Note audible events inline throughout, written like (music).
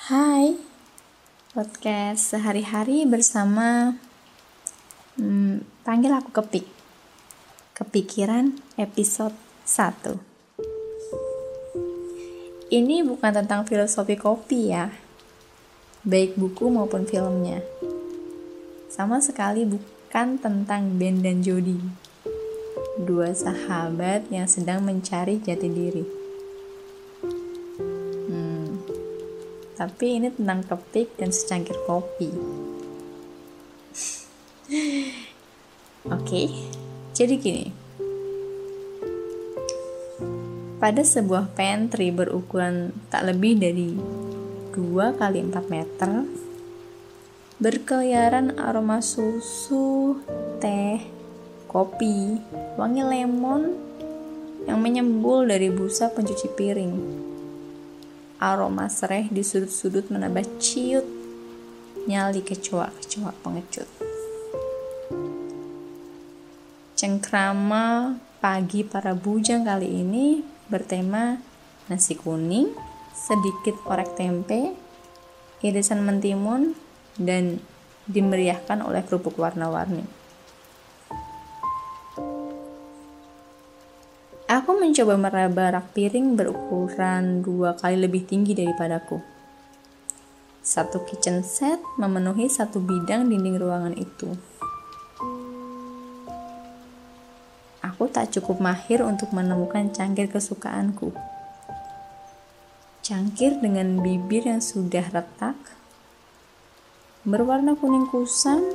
Hai, podcast sehari-hari bersama hmm, panggil aku Kepik. Kepikiran episode 1. Ini bukan tentang filosofi kopi ya. Baik buku maupun filmnya. Sama sekali bukan tentang Ben dan Jody. Dua sahabat yang sedang mencari jati diri. Tapi ini tentang kepik dan secangkir kopi. Oke, okay, jadi gini. Pada sebuah pantry berukuran tak lebih dari 2 kali 4 meter, berkeliaran aroma susu, teh, kopi, wangi lemon yang menyembul dari busa pencuci piring aroma sereh di sudut-sudut menambah ciut nyali kecoa-kecoa pengecut. Cengkrama pagi para bujang kali ini bertema nasi kuning, sedikit orek tempe, irisan mentimun, dan dimeriahkan oleh kerupuk warna-warni. Aku mencoba meraba rak piring berukuran dua kali lebih tinggi daripadaku. Satu kitchen set memenuhi satu bidang dinding ruangan itu. Aku tak cukup mahir untuk menemukan cangkir kesukaanku. Cangkir dengan bibir yang sudah retak, berwarna kuning kusam,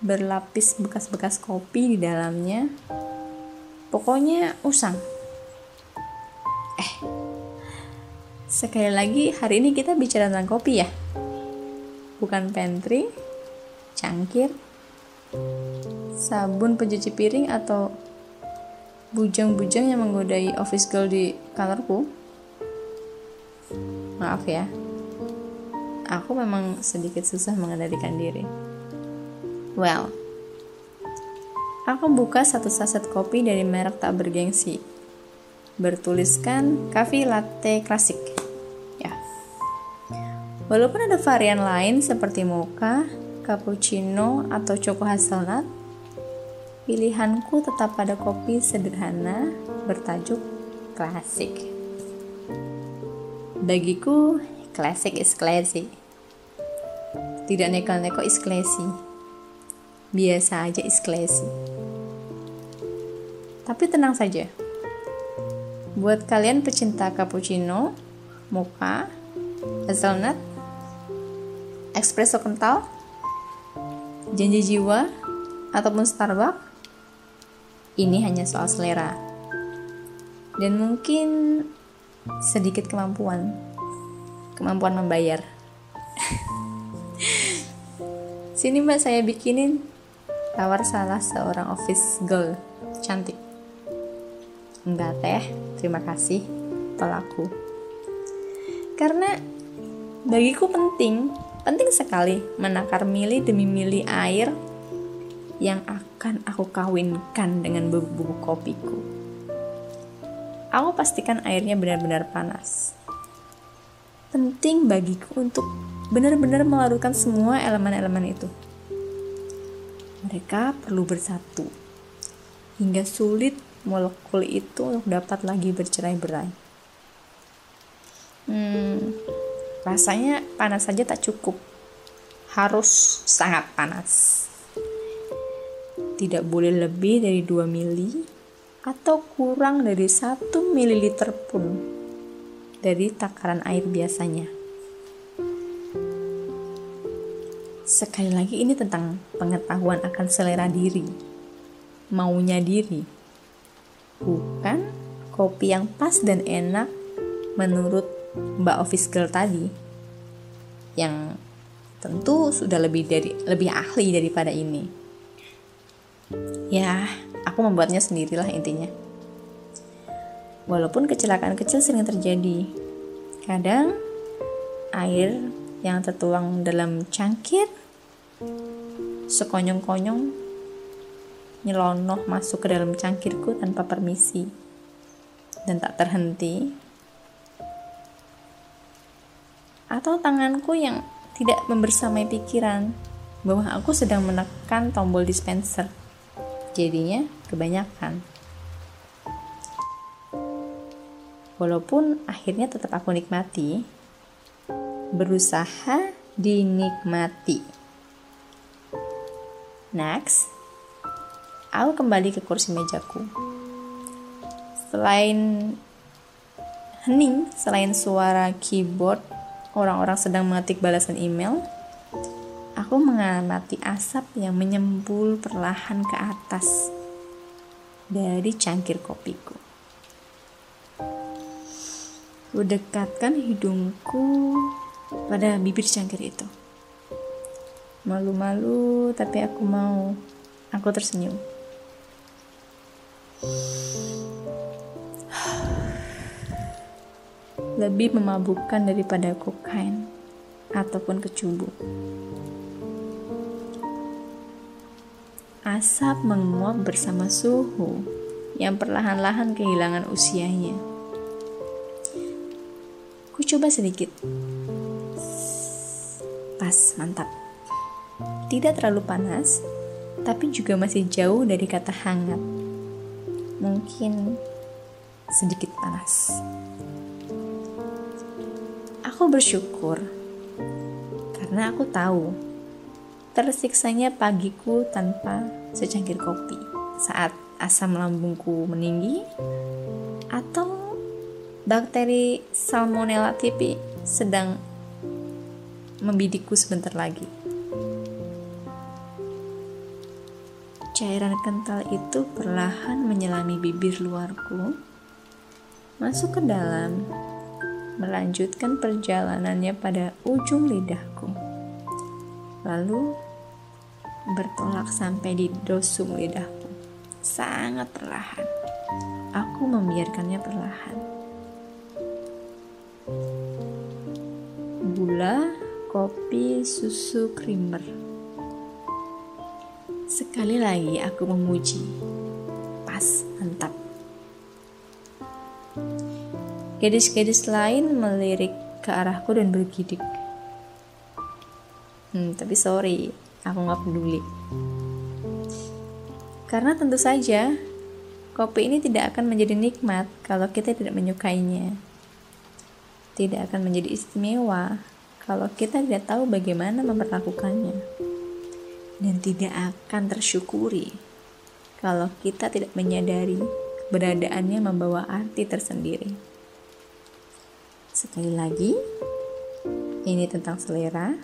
berlapis bekas-bekas kopi di dalamnya, Pokoknya usang. Eh, sekali lagi hari ini kita bicara tentang kopi ya. Bukan pantry, cangkir, sabun pencuci piring atau bujang-bujang yang menggodai office girl di kantorku. Maaf ya, aku memang sedikit susah mengendalikan diri. Well, Aku buka satu saset kopi dari merek tak bergengsi. Bertuliskan Cafe Latte Klasik. Ya. Walaupun ada varian lain seperti mocha, cappuccino, atau choco hazelnut, pilihanku tetap pada kopi sederhana bertajuk klasik. Bagiku, klasik is classy. Tidak neko-neko is classy. Biasa aja is classy. Tapi tenang saja. Buat kalian pecinta cappuccino, mocha, hazelnut, espresso kental, janji jiwa, ataupun Starbucks, ini hanya soal selera. Dan mungkin sedikit kemampuan. Kemampuan membayar. (laughs) Sini mbak saya bikinin tawar salah seorang office girl cantik. Enggak teh, terima kasih, tolakku. Karena bagiku penting, penting sekali menakar mili demi mili air yang akan aku kawinkan dengan bubuk-bubuk kopiku. Aku pastikan airnya benar-benar panas. Penting bagiku untuk benar-benar melarutkan semua elemen-elemen itu. Mereka perlu bersatu hingga sulit molekul itu untuk dapat lagi bercerai-berai. Hmm, rasanya panas saja tak cukup. Harus sangat panas. Tidak boleh lebih dari 2 mili atau kurang dari 1 ml pun dari takaran air biasanya. Sekali lagi ini tentang pengetahuan akan selera diri, maunya diri bukan kopi yang pas dan enak menurut Mbak Office Girl tadi yang tentu sudah lebih dari lebih ahli daripada ini. Ya, aku membuatnya sendirilah intinya. Walaupun kecelakaan kecil sering terjadi. Kadang air yang tertuang dalam cangkir sekonyong-konyong nyelonoh masuk ke dalam cangkirku tanpa permisi dan tak terhenti. atau tanganku yang tidak membersamai pikiran bahwa aku sedang menekan tombol dispenser. Jadinya kebanyakan. Walaupun akhirnya tetap aku nikmati, berusaha dinikmati. Next, aku kembali ke kursi mejaku. Selain hening, selain suara keyboard orang-orang sedang mengetik balasan email, aku mengamati asap yang menyembul perlahan ke atas dari cangkir kopiku. Kudekatkan hidungku pada bibir cangkir itu. Malu-malu, tapi aku mau. Aku tersenyum. Lebih memabukkan daripada kokain ataupun kecubung. Asap menguap bersama suhu yang perlahan-lahan kehilangan usianya coba sedikit. Pas, mantap. Tidak terlalu panas, tapi juga masih jauh dari kata hangat. Mungkin sedikit panas. Aku bersyukur karena aku tahu tersiksanya pagiku tanpa secangkir kopi saat asam lambungku meninggi atau bakteri Salmonella typhi sedang membidikku sebentar lagi. Cairan kental itu perlahan menyelami bibir luarku, masuk ke dalam, melanjutkan perjalanannya pada ujung lidahku. Lalu bertolak sampai di dosum lidahku. Sangat perlahan. Aku membiarkannya perlahan. gula, kopi, susu, creamer. Sekali lagi aku memuji. Pas, mantap. Gadis-gadis lain melirik ke arahku dan bergidik. Hmm, tapi sorry, aku nggak peduli. Karena tentu saja, kopi ini tidak akan menjadi nikmat kalau kita tidak menyukainya. Tidak akan menjadi istimewa kalau kita tidak tahu bagaimana memperlakukannya dan tidak akan tersyukuri kalau kita tidak menyadari keberadaannya membawa arti tersendiri. Sekali lagi, ini tentang selera,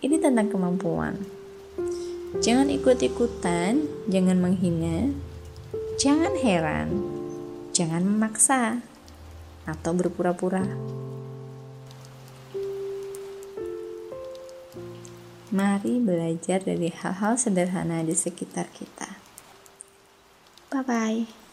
ini tentang kemampuan. Jangan ikut-ikutan, jangan menghina, jangan heran, jangan memaksa, atau berpura-pura. Mari belajar dari hal-hal sederhana di sekitar kita. Bye bye.